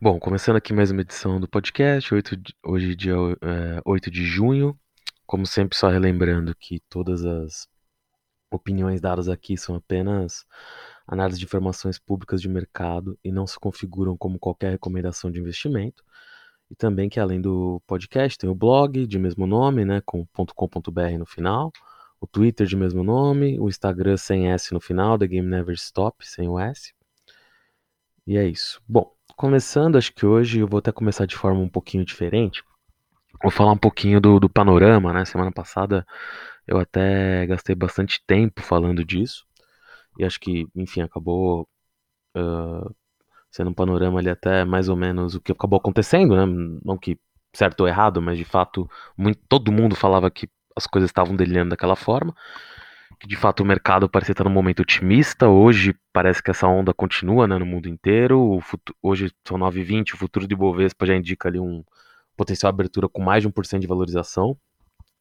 Bom, começando aqui mais uma edição do podcast, 8 de- hoje dia é, 8 de junho. Como sempre, só relembrando que todas as opiniões dadas aqui são apenas análise de informações públicas de mercado e não se configuram como qualquer recomendação de investimento. E também que além do podcast tem o blog de mesmo nome, né, com .com.br no final, o Twitter de mesmo nome, o Instagram sem S no final, The Game Never Stop, sem o S. E é isso. Bom, começando, acho que hoje eu vou até começar de forma um pouquinho diferente. Vou falar um pouquinho do, do panorama, né? Semana passada eu até gastei bastante tempo falando disso. E acho que, enfim, acabou uh, sendo um panorama ali até mais ou menos o que acabou acontecendo, né? Não que certo ou errado, mas de fato muito, todo mundo falava que as coisas estavam delirando daquela forma de fato o mercado parecia estar num momento otimista. Hoje parece que essa onda continua né, no mundo inteiro. Futuro, hoje são 9h20, o futuro de Bovespa já indica ali um potencial abertura com mais de 1% de valorização.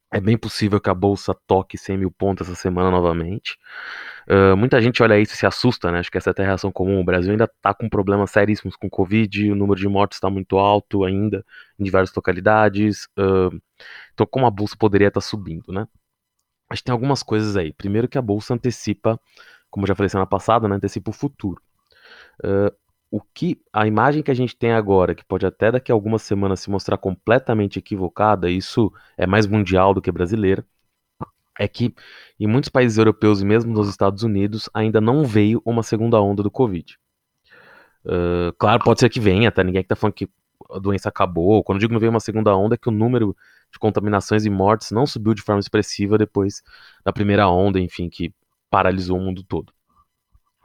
É bem possível que a bolsa toque 100 mil pontos essa semana novamente. Uh, muita gente olha isso e se assusta, né? Acho que essa é até a reação comum. O Brasil ainda está com problemas seríssimos com Covid, o número de mortes está muito alto ainda em diversas localidades. Uh, então, como a bolsa poderia estar tá subindo, né? Mas tem algumas coisas aí. Primeiro que a bolsa antecipa, como eu já falei semana passada, né, antecipa o futuro. Uh, o que a imagem que a gente tem agora, que pode até daqui a algumas semanas se mostrar completamente equivocada, isso é mais mundial do que brasileira, é que em muitos países europeus e mesmo nos Estados Unidos ainda não veio uma segunda onda do Covid. Uh, claro, pode ser que venha, tá? Ninguém que tá falando que a doença acabou. Quando eu digo não veio uma segunda onda, é que o número de contaminações e mortes não subiu de forma expressiva depois da primeira onda, enfim, que paralisou o mundo todo.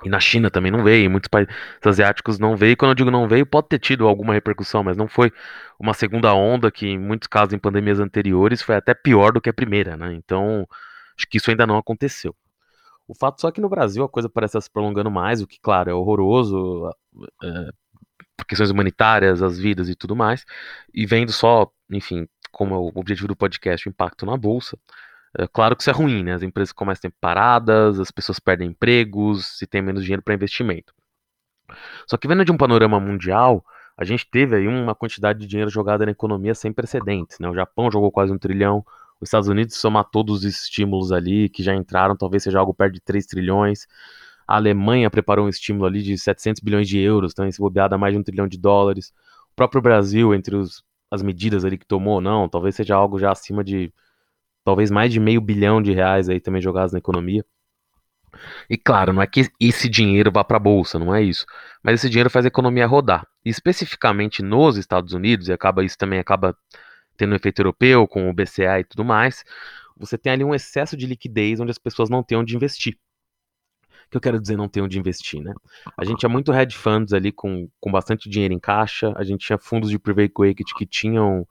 E na China também não veio, muitos países asiáticos não veio. Quando eu digo não veio, pode ter tido alguma repercussão, mas não foi uma segunda onda que, em muitos casos, em pandemias anteriores, foi até pior do que a primeira, né? Então, acho que isso ainda não aconteceu. O fato só é que no Brasil a coisa parece estar se prolongando mais, o que, claro, é horroroso, é, por questões humanitárias, as vidas e tudo mais, e vendo só, enfim, como é o objetivo do podcast, o impacto na bolsa. É claro que isso é ruim, né? As empresas começam a tempo paradas, as pessoas perdem empregos, se tem menos dinheiro para investimento. Só que vendo de um panorama mundial, a gente teve aí uma quantidade de dinheiro jogada na economia sem precedentes, né? O Japão jogou quase um trilhão, os Estados Unidos somar todos os estímulos ali que já entraram, talvez seja algo perto de 3 trilhões. A Alemanha preparou um estímulo ali de 700 bilhões de euros, então esse bobeada mais de um trilhão de dólares. O próprio Brasil, entre os as medidas ali que tomou, não, talvez seja algo já acima de talvez mais de meio bilhão de reais aí também jogados na economia. E claro, não é que esse dinheiro vá para a bolsa, não é isso. Mas esse dinheiro faz a economia rodar. E especificamente nos Estados Unidos, e acaba isso também acaba tendo um efeito europeu com o BCA e tudo mais, você tem ali um excesso de liquidez onde as pessoas não têm onde investir que eu quero dizer não ter onde investir, né? A gente tinha muito hedge funds ali com, com bastante dinheiro em caixa, a gente tinha fundos de private equity que tinham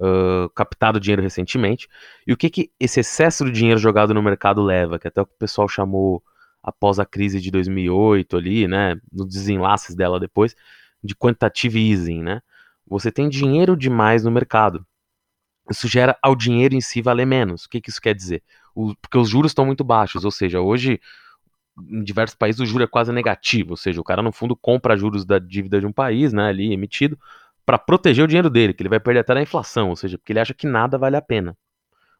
uh, captado dinheiro recentemente, e o que, que esse excesso de dinheiro jogado no mercado leva, que até o pessoal chamou após a crise de 2008 ali, né, nos desenlaces dela depois, de quantitative easing, né? Você tem dinheiro demais no mercado. Isso gera ao dinheiro em si valer menos. O que, que isso quer dizer? O, porque os juros estão muito baixos, ou seja, hoje em diversos países o juro é quase negativo, ou seja, o cara no fundo compra juros da dívida de um país, né, ali emitido, para proteger o dinheiro dele, que ele vai perder até na inflação, ou seja, porque ele acha que nada vale a pena.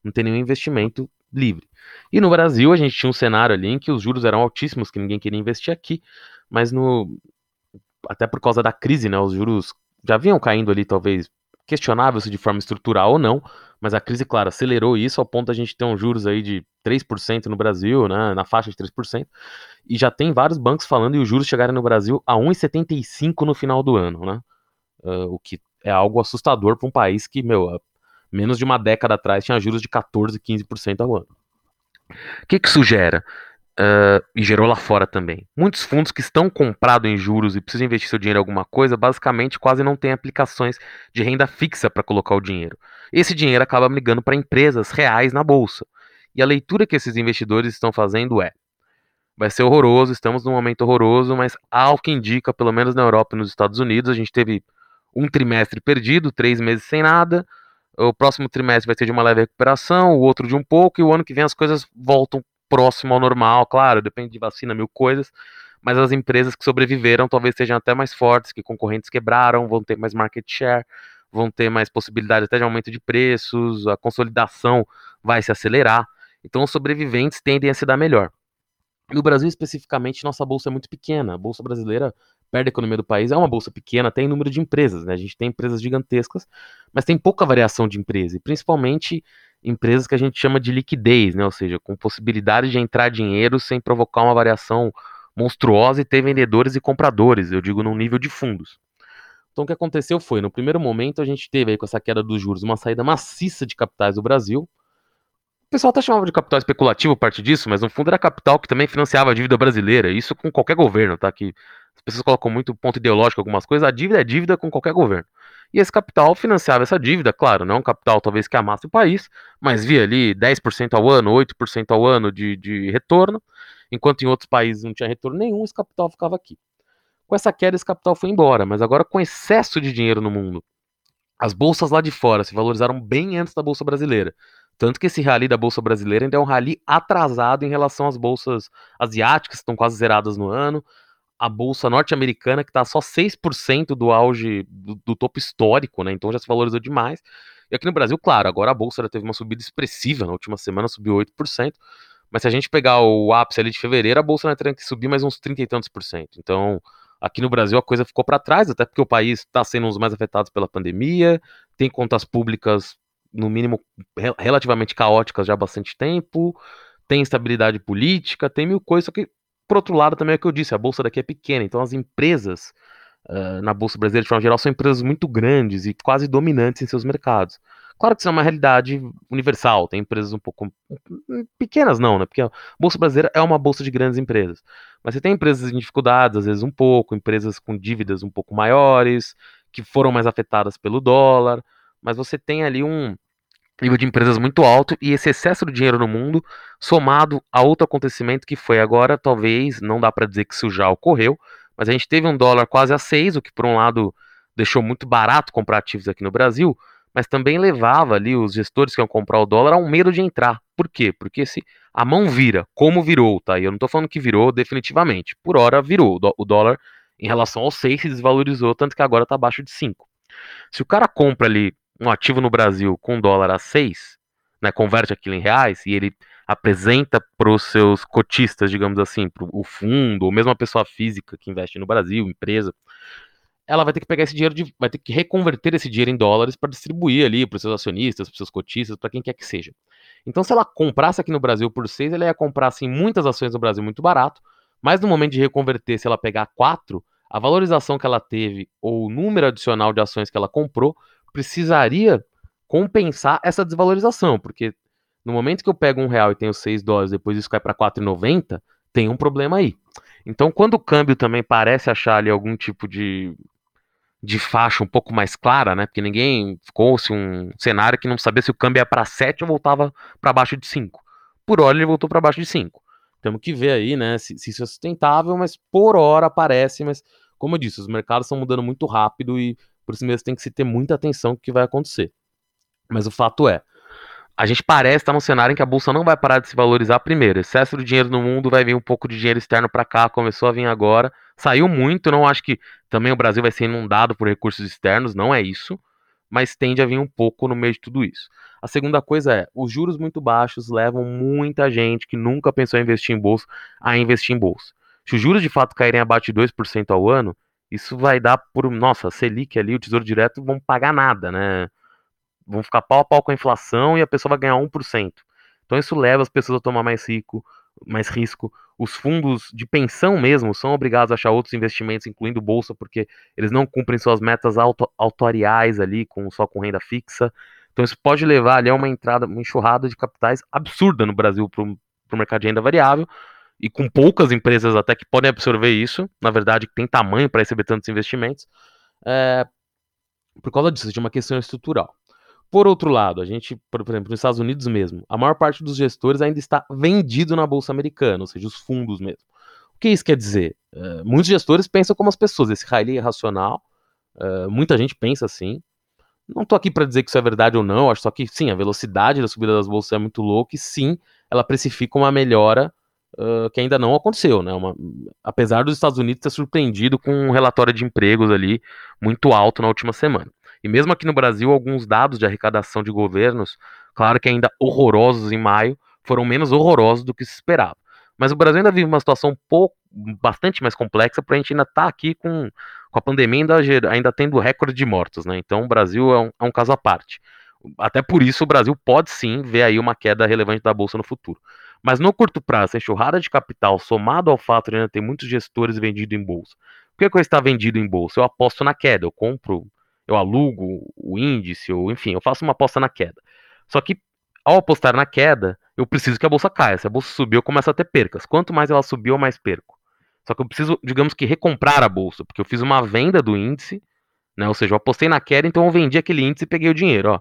Não tem nenhum investimento livre. E no Brasil a gente tinha um cenário ali em que os juros eram altíssimos, que ninguém queria investir aqui, mas no até por causa da crise, né, os juros já vinham caindo ali talvez questionável se de forma estrutural ou não, mas a crise, claro, acelerou isso ao ponto da gente ter um juros aí de 3% no Brasil, né, na faixa de 3%, e já tem vários bancos falando e os juros chegarem no Brasil a 1,75 no final do ano, né, uh, o que é algo assustador para um país que, meu, menos de uma década atrás tinha juros de 14, 15% ao ano. O que, que isso gera? Uh, e gerou lá fora também. Muitos fundos que estão comprados em juros e precisam investir seu dinheiro em alguma coisa, basicamente quase não têm aplicações de renda fixa para colocar o dinheiro. Esse dinheiro acaba ligando para empresas reais na bolsa. E a leitura que esses investidores estão fazendo é: vai ser horroroso, estamos num momento horroroso, mas ao que indica, pelo menos na Europa e nos Estados Unidos, a gente teve um trimestre perdido, três meses sem nada. O próximo trimestre vai ser de uma leve recuperação, o outro de um pouco, e o ano que vem as coisas voltam próximo ao normal, claro, depende de vacina, mil coisas, mas as empresas que sobreviveram talvez sejam até mais fortes, que concorrentes quebraram, vão ter mais market share, vão ter mais possibilidade até de aumento de preços, a consolidação vai se acelerar. Então os sobreviventes tendem a se dar melhor. No Brasil, especificamente, nossa bolsa é muito pequena. A bolsa brasileira perde a economia do país. É uma bolsa pequena, tem número de empresas, né? A gente tem empresas gigantescas, mas tem pouca variação de empresa, e principalmente empresas que a gente chama de liquidez, né? Ou seja, com possibilidade de entrar dinheiro sem provocar uma variação monstruosa e ter vendedores e compradores, eu digo num nível de fundos. Então o que aconteceu foi, no primeiro momento a gente teve aí com essa queda dos juros uma saída maciça de capitais do Brasil, pessoal até chamava de capital especulativo parte disso, mas no fundo era capital que também financiava a dívida brasileira. Isso com qualquer governo, tá? Que pessoas colocam muito ponto ideológico algumas coisas. A dívida é dívida com qualquer governo. E esse capital financiava essa dívida, claro, não é um capital talvez que amasse o país, mas via ali 10% ao ano, 8% ao ano de, de retorno, enquanto em outros países não tinha retorno nenhum, esse capital ficava aqui. Com essa queda, esse capital foi embora, mas agora com excesso de dinheiro no mundo, as bolsas lá de fora se valorizaram bem antes da bolsa brasileira. Tanto que esse rally da bolsa brasileira ainda é um rally atrasado em relação às bolsas asiáticas, que estão quase zeradas no ano. A bolsa norte-americana, que está só 6% do auge do, do, topo histórico, né? Então já se valorizou demais. E aqui no Brasil, claro, agora a bolsa já teve uma subida expressiva. Na última semana subiu 8%. Mas se a gente pegar o ápice ali de fevereiro, a bolsa vai ter que subir mais uns 30 e tantos por cento. Então, aqui no Brasil a coisa ficou para trás, até porque o país está sendo um dos mais afetados pela pandemia, tem contas públicas no mínimo, relativamente caóticas já há bastante tempo, tem instabilidade política, tem mil coisas, só que, por outro lado, também é o que eu disse, a bolsa daqui é pequena, então as empresas uh, na bolsa brasileira, de forma geral, são empresas muito grandes e quase dominantes em seus mercados. Claro que isso é uma realidade universal, tem empresas um pouco pequenas não, né? Porque a bolsa brasileira é uma bolsa de grandes empresas. Mas você tem empresas em dificuldades, às vezes um pouco, empresas com dívidas um pouco maiores, que foram mais afetadas pelo dólar, mas você tem ali um, nível de empresas muito alto e esse excesso de dinheiro no mundo, somado a outro acontecimento que foi agora, talvez, não dá para dizer que isso já ocorreu, mas a gente teve um dólar quase a 6, o que por um lado deixou muito barato comprar ativos aqui no Brasil, mas também levava ali os gestores que iam comprar o dólar a um medo de entrar. Por quê? Porque se a mão vira, como virou, tá? E eu não estou falando que virou definitivamente. Por hora virou. O dólar em relação ao 6 se desvalorizou, tanto que agora está abaixo de 5. Se o cara compra ali um ativo no Brasil com dólar a 6, né, converte aquilo em reais e ele apresenta para os seus cotistas, digamos assim, para o fundo, ou mesmo a pessoa física que investe no Brasil, empresa, ela vai ter que pegar esse dinheiro, de, vai ter que reconverter esse dinheiro em dólares para distribuir ali para os seus acionistas, para os seus cotistas, para quem quer que seja. Então, se ela comprasse aqui no Brasil por 6, ela ia comprar assim, muitas ações no Brasil muito barato, mas no momento de reconverter, se ela pegar 4, a valorização que ela teve ou o número adicional de ações que ela comprou precisaria compensar essa desvalorização, porque no momento que eu pego um real e tenho 6 dólares, depois isso cai para 4,90, tem um problema aí. Então, quando o câmbio também parece achar ali algum tipo de, de faixa um pouco mais clara, né? Porque ninguém ficou-se um cenário que não sabia se o câmbio ia para 7 ou voltava para baixo de 5. Por hora ele voltou para baixo de 5. Temos que ver aí, né, se, se, isso é sustentável, mas por hora parece, mas como eu disse, os mercados estão mudando muito rápido e por isso mesmo tem que se ter muita atenção com o que vai acontecer. Mas o fato é, a gente parece estar num cenário em que a bolsa não vai parar de se valorizar primeiro. Excesso de dinheiro no mundo, vai vir um pouco de dinheiro externo para cá, começou a vir agora. Saiu muito, não acho que também o Brasil vai ser inundado por recursos externos, não é isso, mas tende a vir um pouco no meio de tudo isso. A segunda coisa é, os juros muito baixos levam muita gente que nunca pensou em investir em bolsa a investir em bolsa. Se os juros de fato caírem abaixo de 2% ao ano, isso vai dar por, nossa, Selic ali, o Tesouro Direto vão pagar nada, né? Vão ficar pau a pau com a inflação e a pessoa vai ganhar 1%. Então isso leva as pessoas a tomar mais rico, mais risco. Os fundos de pensão mesmo são obrigados a achar outros investimentos, incluindo bolsa, porque eles não cumprem suas metas auto, autoriais ali, com, só com renda fixa. Então isso pode levar ali a uma entrada, uma enxurrada de capitais absurda no Brasil para o mercado de renda variável, e com poucas empresas até que podem absorver isso, na verdade, que tem tamanho para receber tantos investimentos, é, por causa disso, de uma questão estrutural. Por outro lado, a gente, por exemplo, nos Estados Unidos mesmo, a maior parte dos gestores ainda está vendido na Bolsa Americana, ou seja, os fundos mesmo. O que isso quer dizer? É, muitos gestores pensam como as pessoas, esse rally é irracional, é, muita gente pensa assim. Não estou aqui para dizer que isso é verdade ou não, acho só que sim, a velocidade da subida das bolsas é muito louca e sim, ela precifica uma melhora que ainda não aconteceu, né? Uma, apesar dos Estados Unidos ter surpreendido com um relatório de empregos ali muito alto na última semana. E mesmo aqui no Brasil, alguns dados de arrecadação de governos, claro que ainda horrorosos em maio, foram menos horrorosos do que se esperava. Mas o Brasil ainda vive uma situação um pouco, bastante mais complexa, porque a gente ainda está aqui com, com a pandemia ainda, ainda tendo recorde de mortos, né? Então o Brasil é um, é um caso à parte. Até por isso o Brasil pode sim ver aí uma queda relevante da Bolsa no futuro. Mas no curto prazo, a enxurrada de capital, somado ao fato de ainda ter muitos gestores vendidos em bolsa. Por que, que eu está vendido em bolsa? Eu aposto na queda, eu compro, eu alugo o índice, ou enfim, eu faço uma aposta na queda. Só que ao apostar na queda, eu preciso que a bolsa caia. Se a bolsa subir, eu começo a ter percas. Quanto mais ela subir, eu mais perco. Só que eu preciso, digamos que, recomprar a bolsa, porque eu fiz uma venda do índice, né? Ou seja, eu apostei na queda, então eu vendi aquele índice e peguei o dinheiro, ó.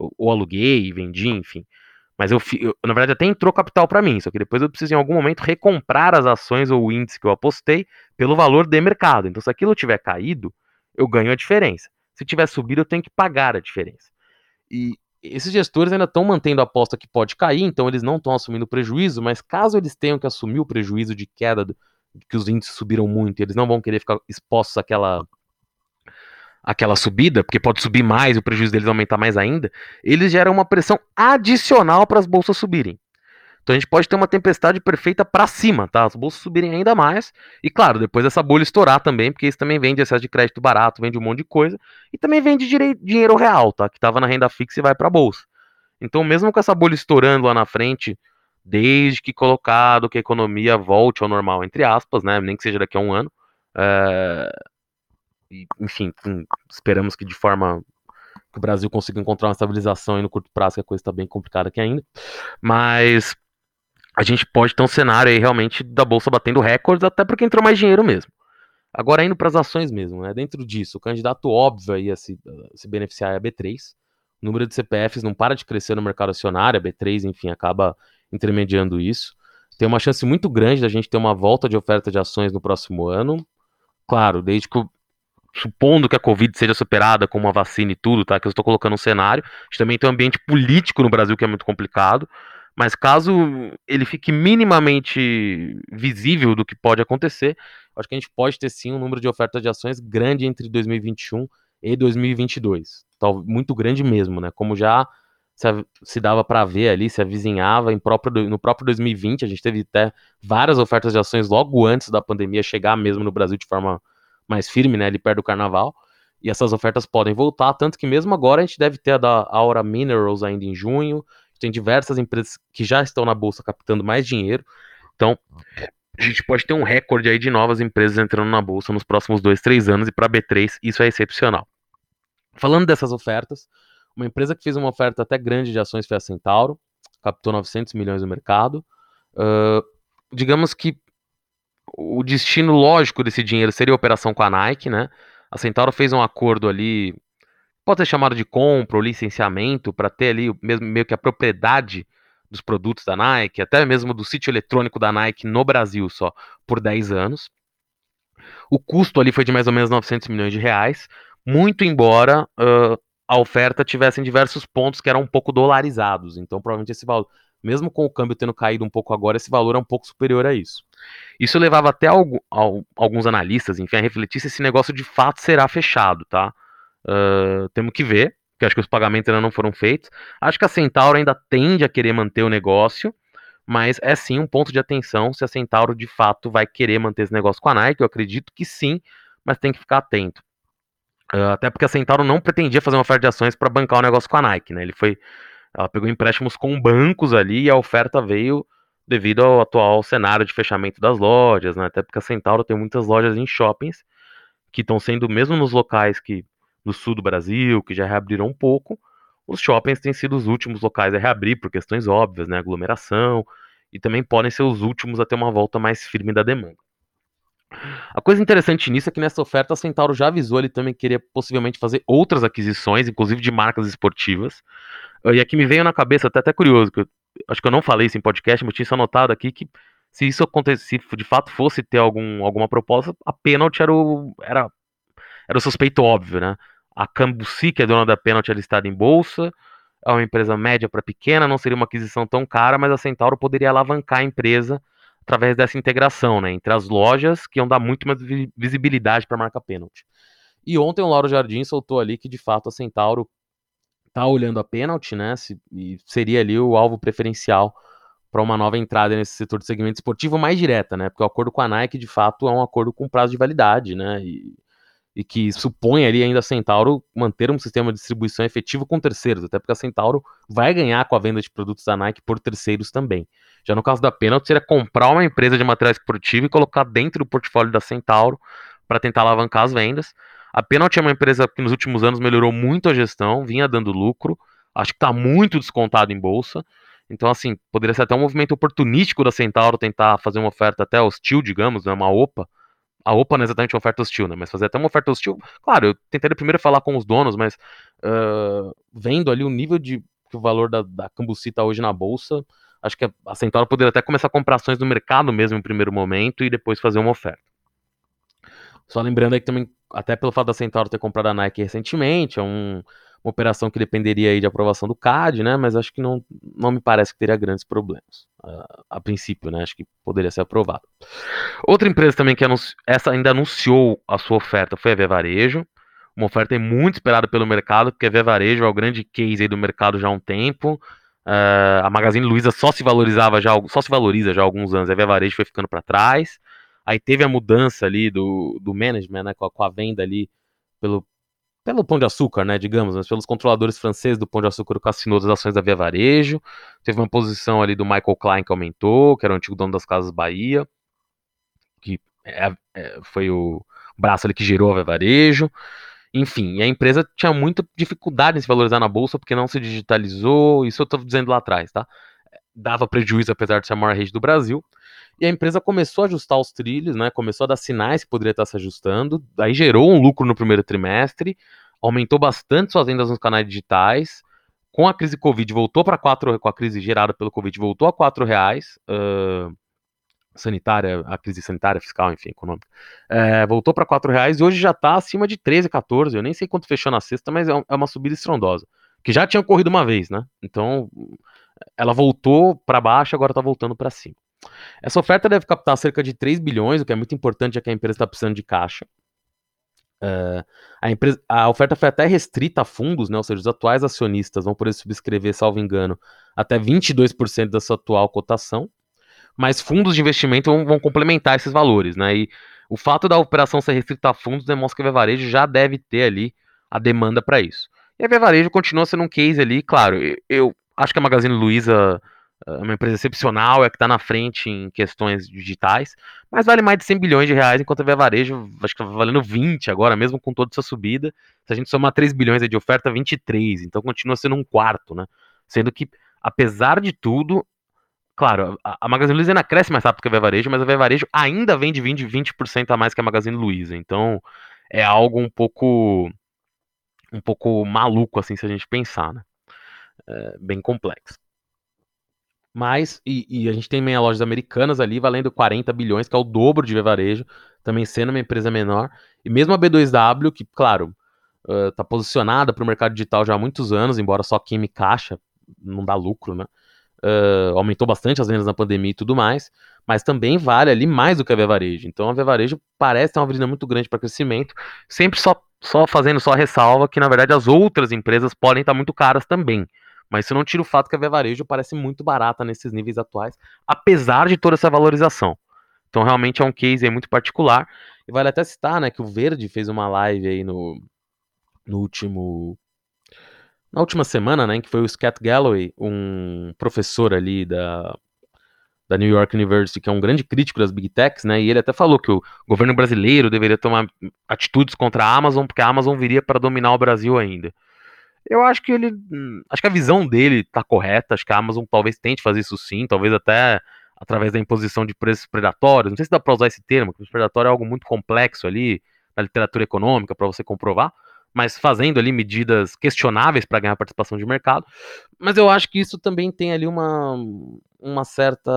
Ou, ou aluguei, vendi, enfim. Mas eu, eu, na verdade, até entrou capital para mim, só que depois eu preciso em algum momento recomprar as ações ou o índice que eu apostei pelo valor de mercado. Então, se aquilo tiver caído, eu ganho a diferença. Se tiver subido, eu tenho que pagar a diferença. E esses gestores ainda estão mantendo a aposta que pode cair, então eles não estão assumindo prejuízo, mas caso eles tenham que assumir o prejuízo de queda, do, que os índices subiram muito, eles não vão querer ficar expostos àquela aquela subida, porque pode subir mais, o prejuízo deles aumentar mais ainda, eles geram uma pressão adicional para as bolsas subirem. Então a gente pode ter uma tempestade perfeita para cima, tá? As bolsas subirem ainda mais. E claro, depois essa bolha estourar também, porque isso também vende excesso de crédito barato, vende um monte de coisa. E também vende dinheiro real, tá? Que estava na renda fixa e vai para a bolsa. Então, mesmo com essa bolha estourando lá na frente, desde que colocado que a economia volte ao normal, entre aspas, né? Nem que seja daqui a um ano, é, enfim, esperamos que de forma que o Brasil consiga encontrar uma estabilização aí no curto prazo, que a coisa está bem complicada aqui ainda. Mas a gente pode ter um cenário aí realmente da bolsa batendo recordes, até porque entrou mais dinheiro mesmo. Agora indo para as ações mesmo, né? Dentro disso, o candidato óbvio aí a se, a se beneficiar é a B3. O número de CPFs não para de crescer no mercado acionário, a B3, enfim, acaba intermediando isso. Tem uma chance muito grande da gente ter uma volta de oferta de ações no próximo ano. Claro, desde que supondo que a Covid seja superada com uma vacina e tudo, tá? Que eu estou colocando um cenário. A gente também tem um ambiente político no Brasil que é muito complicado. Mas caso ele fique minimamente visível do que pode acontecer, acho que a gente pode ter sim um número de ofertas de ações grande entre 2021 e 2022. Tal, muito grande mesmo, né? Como já se, dava para ver ali, se avizinhava em próprio, no próprio 2020. A gente teve até várias ofertas de ações logo antes da pandemia chegar mesmo no Brasil de forma mais firme, né, ali perto do carnaval. E essas ofertas podem voltar, tanto que mesmo agora a gente deve ter a da Aura Minerals ainda em junho. Tem diversas empresas que já estão na bolsa captando mais dinheiro. Então, a gente pode ter um recorde aí de novas empresas entrando na bolsa nos próximos dois, três anos. E para a B3, isso é excepcional. Falando dessas ofertas, uma empresa que fez uma oferta até grande de ações foi a Centauro, captou 900 milhões no mercado. Uh, digamos que o destino lógico desse dinheiro seria a operação com a Nike, né? A Centauro fez um acordo ali, pode ser chamado de compra ou licenciamento, para ter ali mesmo, meio que a propriedade dos produtos da Nike, até mesmo do sítio eletrônico da Nike no Brasil só, por 10 anos. O custo ali foi de mais ou menos 900 milhões de reais, muito embora uh, a oferta tivesse em diversos pontos que eram um pouco dolarizados. Então, provavelmente esse valor, mesmo com o câmbio tendo caído um pouco agora, esse valor é um pouco superior a isso. Isso levava até alguns analistas, enfim, a refletir se esse negócio de fato será fechado, tá? Uh, temos que ver, porque acho que os pagamentos ainda não foram feitos. Acho que a Centauro ainda tende a querer manter o negócio, mas é sim um ponto de atenção se a Centauro de fato vai querer manter esse negócio com a Nike. Eu acredito que sim, mas tem que ficar atento. Uh, até porque a Centauro não pretendia fazer uma oferta de ações para bancar o negócio com a Nike, né? Ele foi ela pegou empréstimos com bancos ali e a oferta veio devido ao atual cenário de fechamento das lojas, né? Até porque a Centauro tem muitas lojas em shoppings que estão sendo, mesmo nos locais que no sul do Brasil, que já reabriram um pouco, os shoppings têm sido os últimos locais a reabrir por questões óbvias, né? Aglomeração, e também podem ser os últimos a ter uma volta mais firme da demanda. A coisa interessante nisso é que nessa oferta a Centauro já avisou ele também queria possivelmente fazer outras aquisições, inclusive de marcas esportivas. E aqui me veio na cabeça, até até curioso, que eu, acho que eu não falei isso em podcast, mas tinha isso anotado aqui que se isso acontecesse, se de fato fosse ter algum, alguma proposta, a Penalty era o, era, era o suspeito óbvio, né? A Cambuci, que é dona da Penalty, é listada em bolsa, é uma empresa média para pequena, não seria uma aquisição tão cara, mas a Centauro poderia alavancar a empresa através dessa integração, né, entre as lojas que iam dar muito mais visibilidade para a marca Penalty. E ontem o Lauro Jardim soltou ali que de fato a Centauro tá olhando a Penalty, né, se, e seria ali o alvo preferencial para uma nova entrada nesse setor de segmento esportivo mais direta, né? Porque o acordo com a Nike, de fato, é um acordo com prazo de validade, né? E, e que supõe ali ainda a Centauro manter um sistema de distribuição efetivo com terceiros, até porque a Centauro vai ganhar com a venda de produtos da Nike por terceiros também. Já no caso da Penalty, seria comprar uma empresa de material esportivo e colocar dentro do portfólio da Centauro para tentar alavancar as vendas. A Penalty é uma empresa que nos últimos anos melhorou muito a gestão, vinha dando lucro, acho que está muito descontado em bolsa. Então, assim, poderia ser até um movimento oportunístico da Centauro tentar fazer uma oferta até hostil, digamos, né, uma OPA. A OPA não é exatamente uma oferta hostil, né? Mas fazer até uma oferta hostil. Claro, eu tentaria primeiro falar com os donos, mas uh, vendo ali o nível de que o valor da, da Cambuci está hoje na bolsa, acho que a Centauro poderia até começar a comprar ações no mercado mesmo em primeiro momento e depois fazer uma oferta. Só lembrando aí que também, até pelo fato da Centauro ter comprado a Nike recentemente, é um, uma operação que dependeria aí de aprovação do CAD, né? Mas acho que não, não me parece que teria grandes problemas. Uh, a princípio, né? Acho que poderia ser aprovado. Outra empresa também que anunci... essa ainda anunciou a sua oferta foi a Via Varejo. Uma oferta muito esperada pelo mercado, porque a Via Varejo é o grande case aí do mercado já há um tempo. Uh, a Magazine Luiza só se valorizava já, só se valoriza já há alguns anos. A Via Varejo foi ficando para trás. Aí teve a mudança ali do, do management, né? Com a, com a venda ali pelo, pelo Pão de Açúcar, né, digamos, mas pelos controladores franceses do Pão de Açúcar que assinou as ações da Via Varejo. Teve uma posição ali do Michael Klein que aumentou, que era o antigo dono das Casas Bahia, que é, é, foi o braço ali que gerou a Via Varejo. Enfim, a empresa tinha muita dificuldade em se valorizar na bolsa porque não se digitalizou, isso eu estou dizendo lá atrás, tá? Dava prejuízo apesar de ser a maior rede do Brasil. E a empresa começou a ajustar os trilhos, né? Começou a dar sinais que poderia estar se ajustando. Daí gerou um lucro no primeiro trimestre, aumentou bastante suas vendas nos canais digitais. Com a crise Covid, voltou para quatro, com a crise gerada pelo Covid, voltou a quatro reais. Uh, sanitária, a crise sanitária, fiscal, enfim, econômica, é, voltou para quatro reais e hoje já está acima de 13, 14. Eu nem sei quanto fechou na sexta, mas é, é uma subida estrondosa. Que já tinha ocorrido uma vez, né? Então, ela voltou para baixo, agora está voltando para cima. Essa oferta deve captar cerca de 3 bilhões, o que é muito importante, já que a empresa está precisando de caixa. Uh, a, empresa, a oferta foi até restrita a fundos, né, ou seja, os atuais acionistas vão poder subscrever, salvo engano, até 22% da sua atual cotação, mas fundos de investimento vão, vão, complementar esses valores. Né, e o fato da operação ser restrita a fundos demonstra que a Via Varejo já deve ter ali a demanda para isso. E a Via Varejo continua sendo um case ali, claro, eu, eu acho que a Magazine Luiza é uma empresa excepcional, é que está na frente em questões digitais, mas vale mais de 100 bilhões de reais, enquanto a Via Varejo, acho que está valendo 20 agora, mesmo com toda essa subida. Se a gente somar 3 bilhões de oferta, 23, então continua sendo um quarto, né? Sendo que, apesar de tudo, claro, a, a Magazine Luiza ainda cresce mais rápido que a Via Varejo, mas a Via Varejo ainda vende 20, 20% a mais que a Magazine Luiza, então é algo um pouco um pouco maluco, assim, se a gente pensar, né? É bem complexo. Mas, e, e, a gente tem também lojas americanas ali valendo 40 bilhões, que é o dobro de varejo, também sendo uma empresa menor. E mesmo a B2W, que, claro, está uh, posicionada para o mercado digital já há muitos anos, embora só queime caixa, não dá lucro, né? Uh, aumentou bastante as vendas na pandemia e tudo mais, mas também vale ali mais do que a Via Varejo. Então a Via Varejo parece ter uma avenida muito grande para crescimento, sempre só, só fazendo só ressalva que, na verdade, as outras empresas podem estar muito caras também. Mas isso não tira o fato que a Via Varejo parece muito barata nesses níveis atuais, apesar de toda essa valorização. Então realmente é um case muito particular. E vale até citar, né, que o Verde fez uma live aí no, no último na última semana, né, em que foi o Scott Galloway, um professor ali da, da New York University, que é um grande crítico das Big Techs, né, e ele até falou que o governo brasileiro deveria tomar atitudes contra a Amazon, porque a Amazon viria para dominar o Brasil ainda. Eu acho que ele. Acho que a visão dele tá correta. Acho que a Amazon talvez tente fazer isso sim, talvez até através da imposição de preços predatórios. Não sei se dá para usar esse termo, porque predatório é algo muito complexo ali na literatura econômica para você comprovar, mas fazendo ali medidas questionáveis para ganhar participação de mercado. Mas eu acho que isso também tem ali uma, uma certa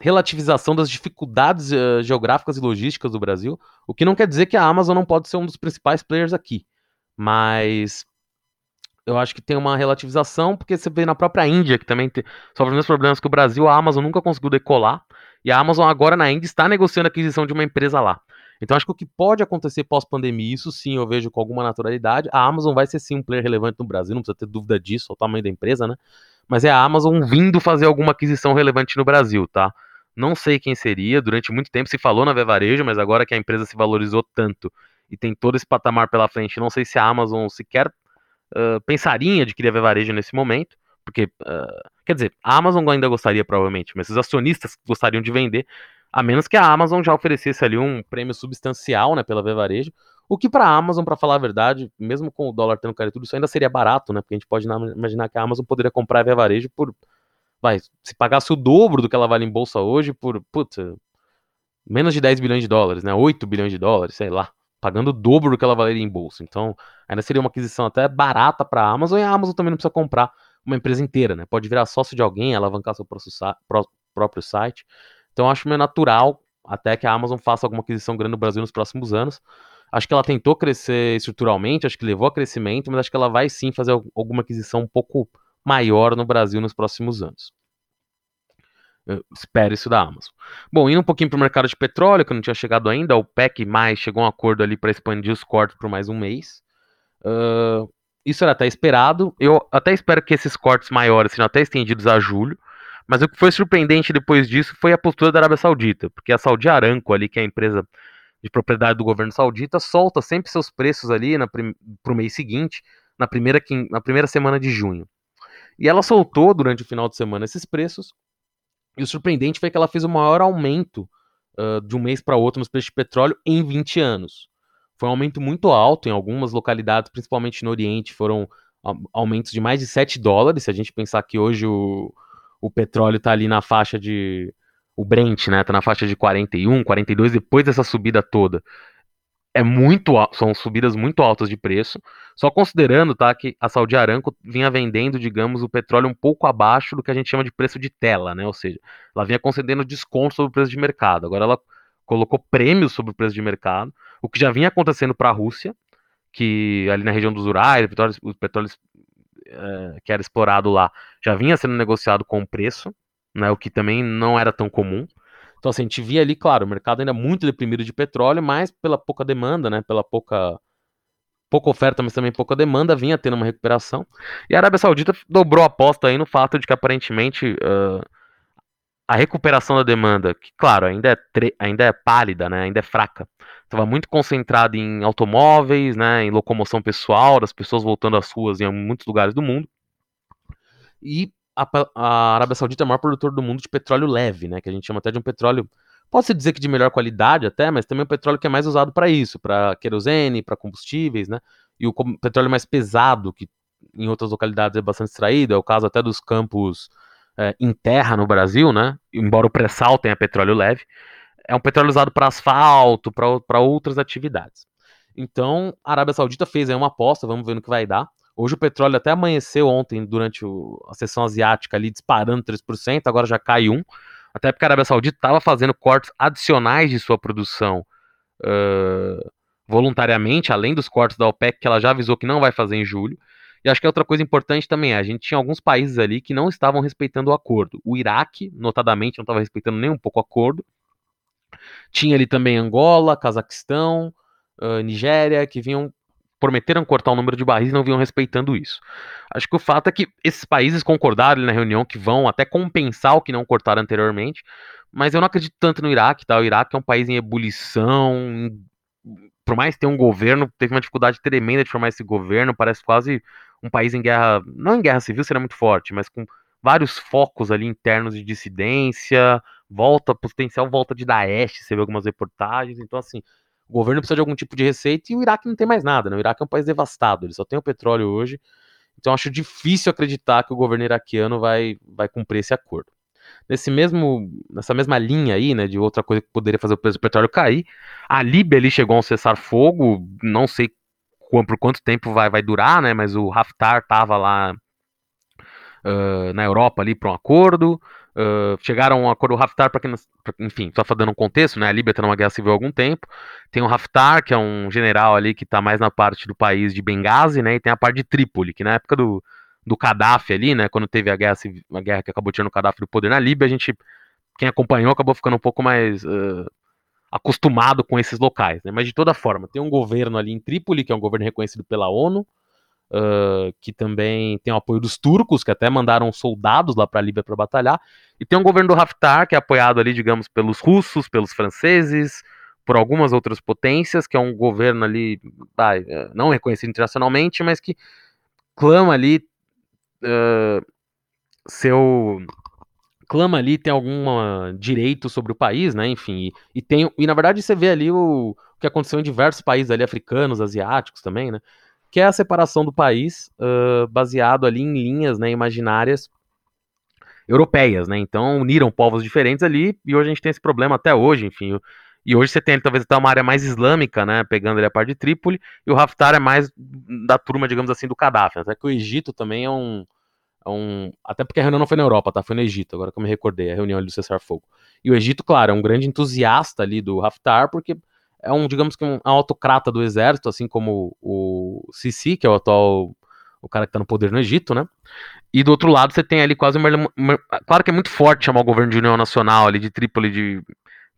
relativização das dificuldades uh, geográficas e logísticas do Brasil, o que não quer dizer que a Amazon não pode ser um dos principais players aqui. Mas eu acho que tem uma relativização, porque você vê na própria Índia, que também tem, sofre os mesmos problemas que o Brasil, a Amazon nunca conseguiu decolar. E a Amazon agora ainda está negociando a aquisição de uma empresa lá. Então acho que o que pode acontecer pós-pandemia, isso sim eu vejo com alguma naturalidade. A Amazon vai ser sim um player relevante no Brasil, não precisa ter dúvida disso, o tamanho da empresa, né? Mas é a Amazon vindo fazer alguma aquisição relevante no Brasil, tá? Não sei quem seria, durante muito tempo se falou na Vevarejo, mas agora que a empresa se valorizou tanto e tem todo esse patamar pela frente, não sei se a Amazon sequer uh, pensaria em adquirir a Vevarejo nesse momento, porque, uh, quer dizer, a Amazon ainda gostaria provavelmente, mas os acionistas gostariam de vender, a menos que a Amazon já oferecesse ali um prêmio substancial, né, pela Vevarejo, o que para a Amazon, para falar a verdade, mesmo com o dólar tendo caído tudo, isso ainda seria barato, né, porque a gente pode imaginar que a Amazon poderia comprar a Vevarejo por, vai, se pagasse o dobro do que ela vale em bolsa hoje por, puta, menos de 10 bilhões de dólares, né, 8 bilhões de dólares, sei lá, pagando o dobro do que ela valeria em bolsa. Então, ainda seria uma aquisição até barata para a Amazon e a Amazon também não precisa comprar uma empresa inteira, né? Pode virar sócio de alguém, alavancar seu próprio site. Então acho meio natural até que a Amazon faça alguma aquisição grande no Brasil nos próximos anos. Acho que ela tentou crescer estruturalmente, acho que levou a crescimento, mas acho que ela vai sim fazer alguma aquisição um pouco maior no Brasil nos próximos anos. Espero isso da Amazon. Bom, indo um pouquinho para o mercado de petróleo, que não tinha chegado ainda, o PEC mais chegou a um acordo ali para expandir os cortes por mais um mês. Uh, isso era até esperado. Eu até espero que esses cortes maiores sejam até estendidos a julho. Mas o que foi surpreendente depois disso foi a postura da Arábia Saudita, porque a Saudi Aramco ali, que é a empresa de propriedade do governo saudita, solta sempre seus preços ali para o mês seguinte, na primeira, na primeira semana de junho. E ela soltou durante o final de semana esses preços, e o surpreendente foi que ela fez o maior aumento uh, de um mês para outro nos preços de petróleo em 20 anos. Foi um aumento muito alto em algumas localidades, principalmente no Oriente, foram aumentos de mais de 7 dólares. Se a gente pensar que hoje o, o petróleo está ali na faixa de. O Brent, né? Tá na faixa de 41, 42, depois dessa subida toda. É muito são subidas muito altas de preço. Só considerando, tá, que a Saudi Aramco vinha vendendo, digamos, o petróleo um pouco abaixo do que a gente chama de preço de tela, né? Ou seja, ela vinha concedendo desconto sobre o preço de mercado. Agora ela colocou prêmios sobre o preço de mercado o que já vinha acontecendo para a Rússia, que ali na região dos Urais, o petróleo, o petróleo é, que era explorado lá, já vinha sendo negociado com preço, né, o que também não era tão comum. Então, assim, a gente via ali, claro, o mercado ainda muito deprimido de petróleo, mas pela pouca demanda, né, pela pouca, pouca oferta, mas também pouca demanda, vinha tendo uma recuperação. E a Arábia Saudita dobrou a aposta aí no fato de que aparentemente uh, a recuperação da demanda, que claro, ainda é, ainda é pálida, né, ainda é fraca, estava muito concentrado em automóveis, né, em locomoção pessoal, das pessoas voltando às ruas em muitos lugares do mundo. E a, Arábia Saudita é o maior produtor do mundo de petróleo leve, né, que a gente chama até de um petróleo, pode-se dizer que de melhor qualidade até, mas também é um petróleo que é mais usado para isso, para querosene, para combustíveis, né, e o petróleo mais pesado, que em outras localidades é bastante extraído, é o caso até dos campos é, em terra no Brasil, né? Embora o pré-sal tenha petróleo leve, é um petróleo usado para asfalto, para outras atividades. Então, a Arábia Saudita fez aí uma aposta, vamos ver no que vai dar. Hoje o petróleo até amanheceu ontem, durante o, a sessão asiática ali, disparando 3%, agora já cai 1%. Até porque a Arábia Saudita estava fazendo cortes adicionais de sua produção uh, voluntariamente, além dos cortes da OPEC, que ela já avisou que não vai fazer em julho. E acho que outra coisa importante também é, a gente tinha alguns países ali que não estavam respeitando o acordo. O Iraque, notadamente, não estava respeitando nem um pouco o acordo. Tinha ali também Angola, Cazaquistão, uh, Nigéria, que vinham prometeram cortar o número de barris e não vinham respeitando isso. Acho que o fato é que esses países concordaram na reunião que vão até compensar o que não cortaram anteriormente, mas eu não acredito tanto no Iraque, tá? O Iraque é um país em ebulição, por mais ter um governo, teve uma dificuldade tremenda de formar esse governo, parece quase um país em guerra, não em guerra civil seria muito forte, mas com vários focos ali internos de dissidência, volta, potencial volta de Daesh, você vê algumas reportagens, então assim, o governo precisa de algum tipo de receita e o Iraque não tem mais nada, né? O Iraque é um país devastado, ele só tem o petróleo hoje, então acho difícil acreditar que o governo iraquiano vai, vai cumprir esse acordo. Nesse mesmo, nessa mesma linha aí, né, de outra coisa que poderia fazer o preço do petróleo cair, a Líbia ali chegou a um cessar-fogo, não sei por quanto tempo vai, vai durar, né? Mas o Haftar estava lá uh, na Europa ali para um acordo. Uh, chegaram a acordo, o Haftar, para quem enfim, só dando um contexto, né? A Líbia está numa guerra civil há algum tempo. Tem o Haftar, que é um general ali que está mais na parte do país de Benghazi, né? E tem a parte de Trípoli, que na época do, do Gaddafi ali, né? Quando teve a guerra, a guerra que acabou tirando o Gaddafi do poder na Líbia, a gente quem acompanhou acabou ficando um pouco mais uh, acostumado com esses locais, né? Mas de toda forma, tem um governo ali em Trípoli, que é um governo reconhecido pela ONU, uh, que também tem o apoio dos turcos, que até mandaram soldados lá para a Líbia para batalhar, e tem um governo do Haftar, que é apoiado ali, digamos, pelos russos, pelos franceses, por algumas outras potências, que é um governo ali, ah, não reconhecido internacionalmente, mas que clama ali uh, seu clama ali tem algum direito sobre o país, né? Enfim, e, e, tem e na verdade você vê ali o, o, que aconteceu em diversos países ali africanos, asiáticos também, né? Que é a separação do país uh, baseado ali em linhas, né, imaginárias europeias, né? Então uniram povos diferentes ali e hoje a gente tem esse problema até hoje, enfim. E hoje você tem talvez até uma área mais islâmica, né? Pegando ali a parte de Trípoli, e o Haftar é mais da turma, digamos assim, do Gaddafi. Até que o Egito também é um, é um. Até porque a reunião não foi na Europa, tá? Foi no Egito, agora que eu me recordei, a reunião ali do cessar-fogo. E o Egito, claro, é um grande entusiasta ali do Haftar, porque é um, digamos que um autocrata do exército, assim como o Sisi, que é o atual o cara que tá no poder no Egito, né? E do outro lado você tem ali quase uma, uma, claro que é muito forte chamar o governo de União Nacional ali de Trípoli de,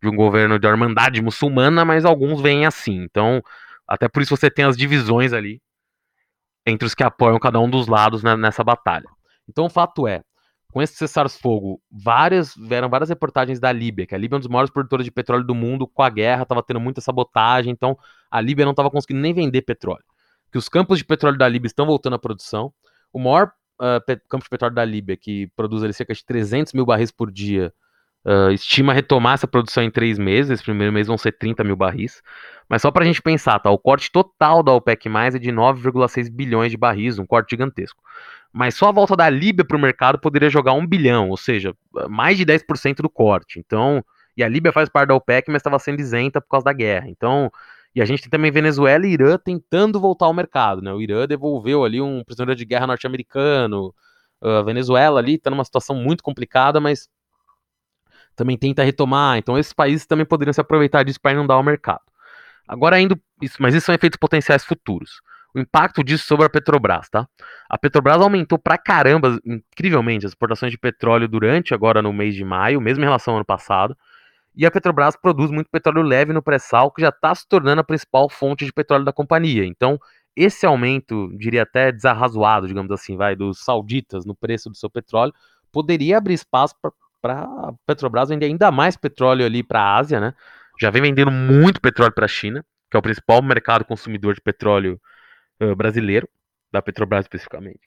de um governo de Irmandade muçulmana, mas alguns veem assim. Então, até por isso você tem as divisões ali entre os que apoiam cada um dos lados né, nessa batalha. Então, o fato é, com esse cessar-fogo, várias vieram várias reportagens da Líbia, que a Líbia é um dos maiores produtores de petróleo do mundo, com a guerra estava tendo muita sabotagem, então a Líbia não estava conseguindo nem vender petróleo que os campos de petróleo da Líbia estão voltando à produção. O maior uh, campo de petróleo da Líbia, que produz ali cerca de 300 mil barris por dia, uh, estima retomar essa produção em três meses. Esse primeiro mês vão ser 30 mil barris. Mas só para a gente pensar, tá? O corte total da OPEC+, é de 9,6 bilhões de barris, um corte gigantesco. Mas só a volta da Líbia para o mercado poderia jogar um bilhão, ou seja, mais de 10% do corte. Então, e a Líbia faz parte da OPEC, mas estava sendo isenta por causa da guerra. Então, e a gente tem também Venezuela e Irã tentando voltar ao mercado, né? O Irã devolveu ali um prisioneiro de guerra norte-americano. A Venezuela ali está numa situação muito complicada, mas também tenta retomar. Então esses países também poderiam se aproveitar disso para inundar o mercado. Agora ainda, isso, mas isso são efeitos potenciais futuros. O impacto disso sobre a Petrobras, tá? A Petrobras aumentou pra caramba, incrivelmente, as exportações de petróleo durante agora no mês de maio, mesmo em relação ao ano passado. E a Petrobras produz muito petróleo leve no pré-sal, que já está se tornando a principal fonte de petróleo da companhia. Então, esse aumento, diria até desarrazoado, digamos assim, vai, dos sauditas no preço do seu petróleo, poderia abrir espaço para a Petrobras vender ainda mais petróleo ali para a Ásia, né? Já vem vendendo muito petróleo para a China, que é o principal mercado consumidor de petróleo uh, brasileiro, da Petrobras especificamente.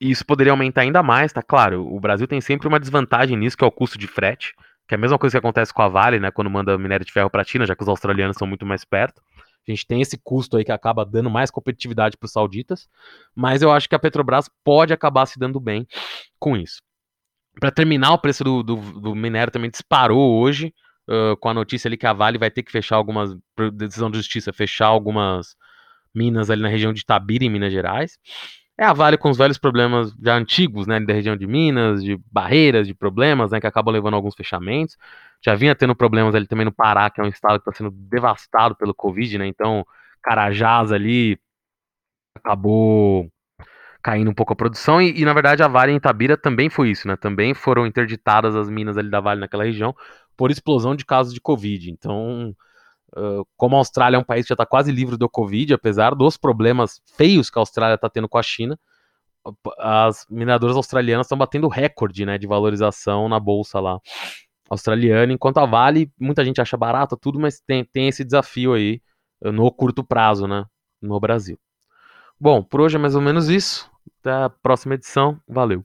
E isso poderia aumentar ainda mais, tá claro. O Brasil tem sempre uma desvantagem nisso, que é o custo de frete que é a mesma coisa que acontece com a Vale, né, quando manda minério de ferro para a China, já que os australianos são muito mais perto. A gente tem esse custo aí que acaba dando mais competitividade para os sauditas, mas eu acho que a Petrobras pode acabar se dando bem com isso. Para terminar, o preço do, do, do, minério também disparou hoje, uh, com a notícia ali que a Vale vai ter que fechar algumas, decisão de justiça, fechar algumas minas ali na região de Itabira, em Minas Gerais. É a Vale com os velhos problemas já antigos, né, da região de Minas, de barreiras, de problemas, né, que acabam levando a alguns fechamentos. Já vinha tendo problemas ali também no Pará, que é um estado que está sendo devastado pelo Covid, né, então Carajás ali acabou caindo um pouco a produção e, e, na verdade a Vale em Itabira também foi isso, né, também foram interditadas as minas ali da Vale naquela região por explosão de casos de Covid. Então, como a Austrália é um país que já está quase livre do Covid, apesar dos problemas feios que a Austrália está tendo com a China, as mineradoras australianas estão batendo recorde né, de valorização na bolsa lá australiana, enquanto a Vale, muita gente acha barata tudo, mas tem, tem esse desafio aí no curto prazo, né, no Brasil. Bom, por hoje é mais ou menos isso. Até a próxima edição. Valeu.